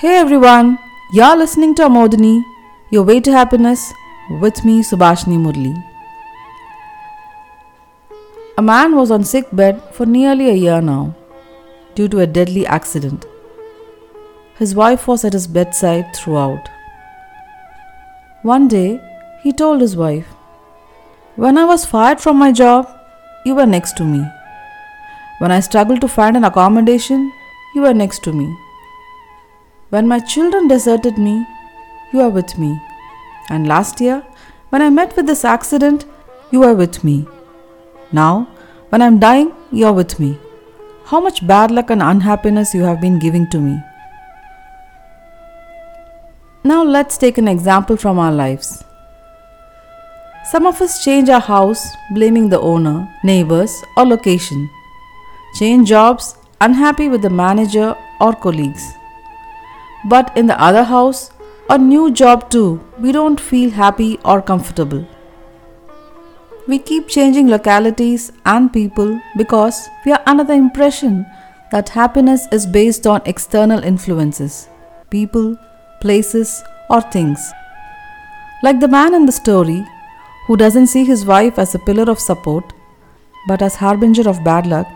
Hey everyone, you're listening to Amodini, your way to happiness, with me Subhashni Murli. A man was on sick bed for nearly a year now due to a deadly accident. His wife was at his bedside throughout. One day, he told his wife, When I was fired from my job, you were next to me. When I struggled to find an accommodation, you were next to me. When my children deserted me, you are with me. And last year, when I met with this accident, you were with me. Now, when I'm dying, you are with me. How much bad luck and unhappiness you have been giving to me. Now, let's take an example from our lives. Some of us change our house blaming the owner, neighbors, or location. Change jobs unhappy with the manager or colleagues. But in the other house, a new job too, we don't feel happy or comfortable. We keep changing localities and people because we are under the impression that happiness is based on external influences people, places, or things. Like the man in the story who doesn't see his wife as a pillar of support but as harbinger of bad luck,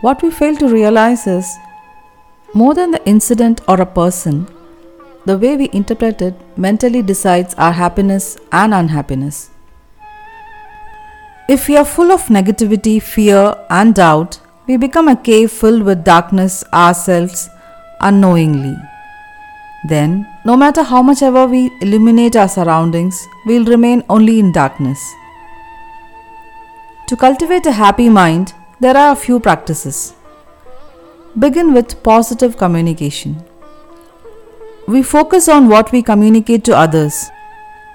what we fail to realize is more than the incident or a person, the way we interpret it mentally decides our happiness and unhappiness. If we are full of negativity, fear, and doubt, we become a cave filled with darkness ourselves unknowingly. Then, no matter how much ever we illuminate our surroundings, we'll remain only in darkness. To cultivate a happy mind, there are a few practices. Begin with positive communication. We focus on what we communicate to others,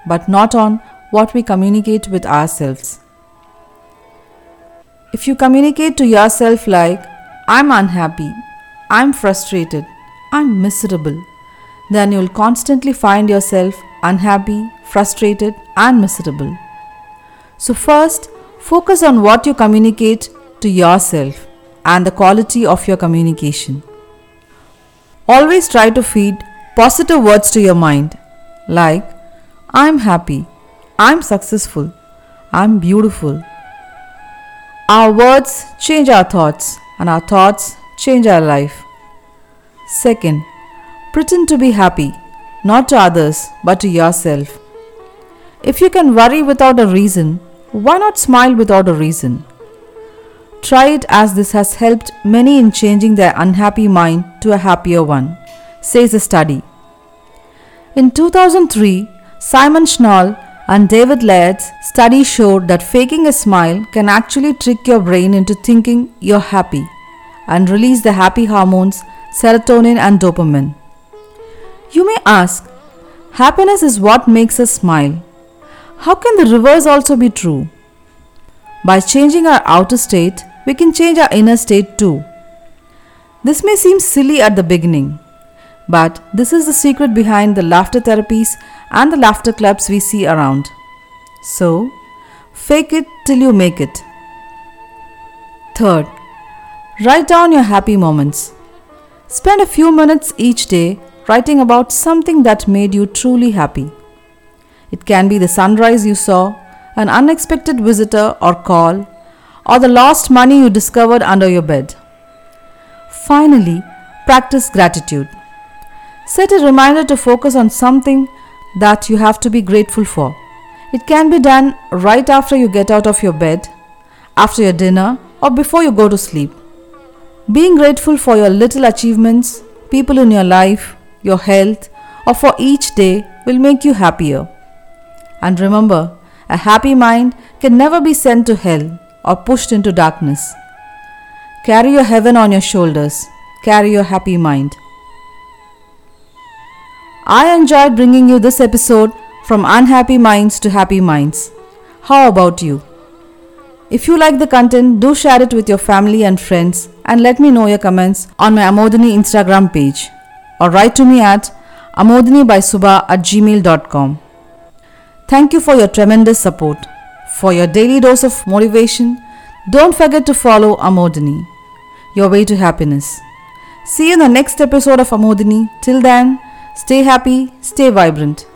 but not on what we communicate with ourselves. If you communicate to yourself like, I'm unhappy, I'm frustrated, I'm miserable, then you'll constantly find yourself unhappy, frustrated, and miserable. So, first, focus on what you communicate to yourself and the quality of your communication. Always try to feed positive words to your mind like, I'm happy, I'm successful, I'm beautiful. Our words change our thoughts, and our thoughts change our life. Second, pretend to be happy, not to others, but to yourself. If you can worry without a reason, why not smile without a reason? Try it as this has helped many in changing their unhappy mind to a happier one, says a study. In 2003, Simon Schnall and David Laird's study showed that faking a smile can actually trick your brain into thinking you're happy and release the happy hormones serotonin and dopamine. You may ask, happiness is what makes us smile. How can the reverse also be true? By changing our outer state, we can change our inner state too. This may seem silly at the beginning, but this is the secret behind the laughter therapies and the laughter clubs we see around. So, fake it till you make it. Third, write down your happy moments. Spend a few minutes each day writing about something that made you truly happy. It can be the sunrise you saw, an unexpected visitor or call, or the lost money you discovered under your bed. Finally, practice gratitude. Set a reminder to focus on something that you have to be grateful for. It can be done right after you get out of your bed, after your dinner, or before you go to sleep. Being grateful for your little achievements, people in your life, your health, or for each day will make you happier. And remember, a happy mind can never be sent to hell or pushed into darkness. Carry your heaven on your shoulders. Carry your happy mind. I enjoyed bringing you this episode from unhappy minds to happy minds. How about you? If you like the content, do share it with your family and friends and let me know your comments on my Amodini Instagram page or write to me at amodinibysuba at gmail.com. Thank you for your tremendous support. For your daily dose of motivation, don't forget to follow Amodini, your way to happiness. See you in the next episode of Amodini. Till then, stay happy, stay vibrant.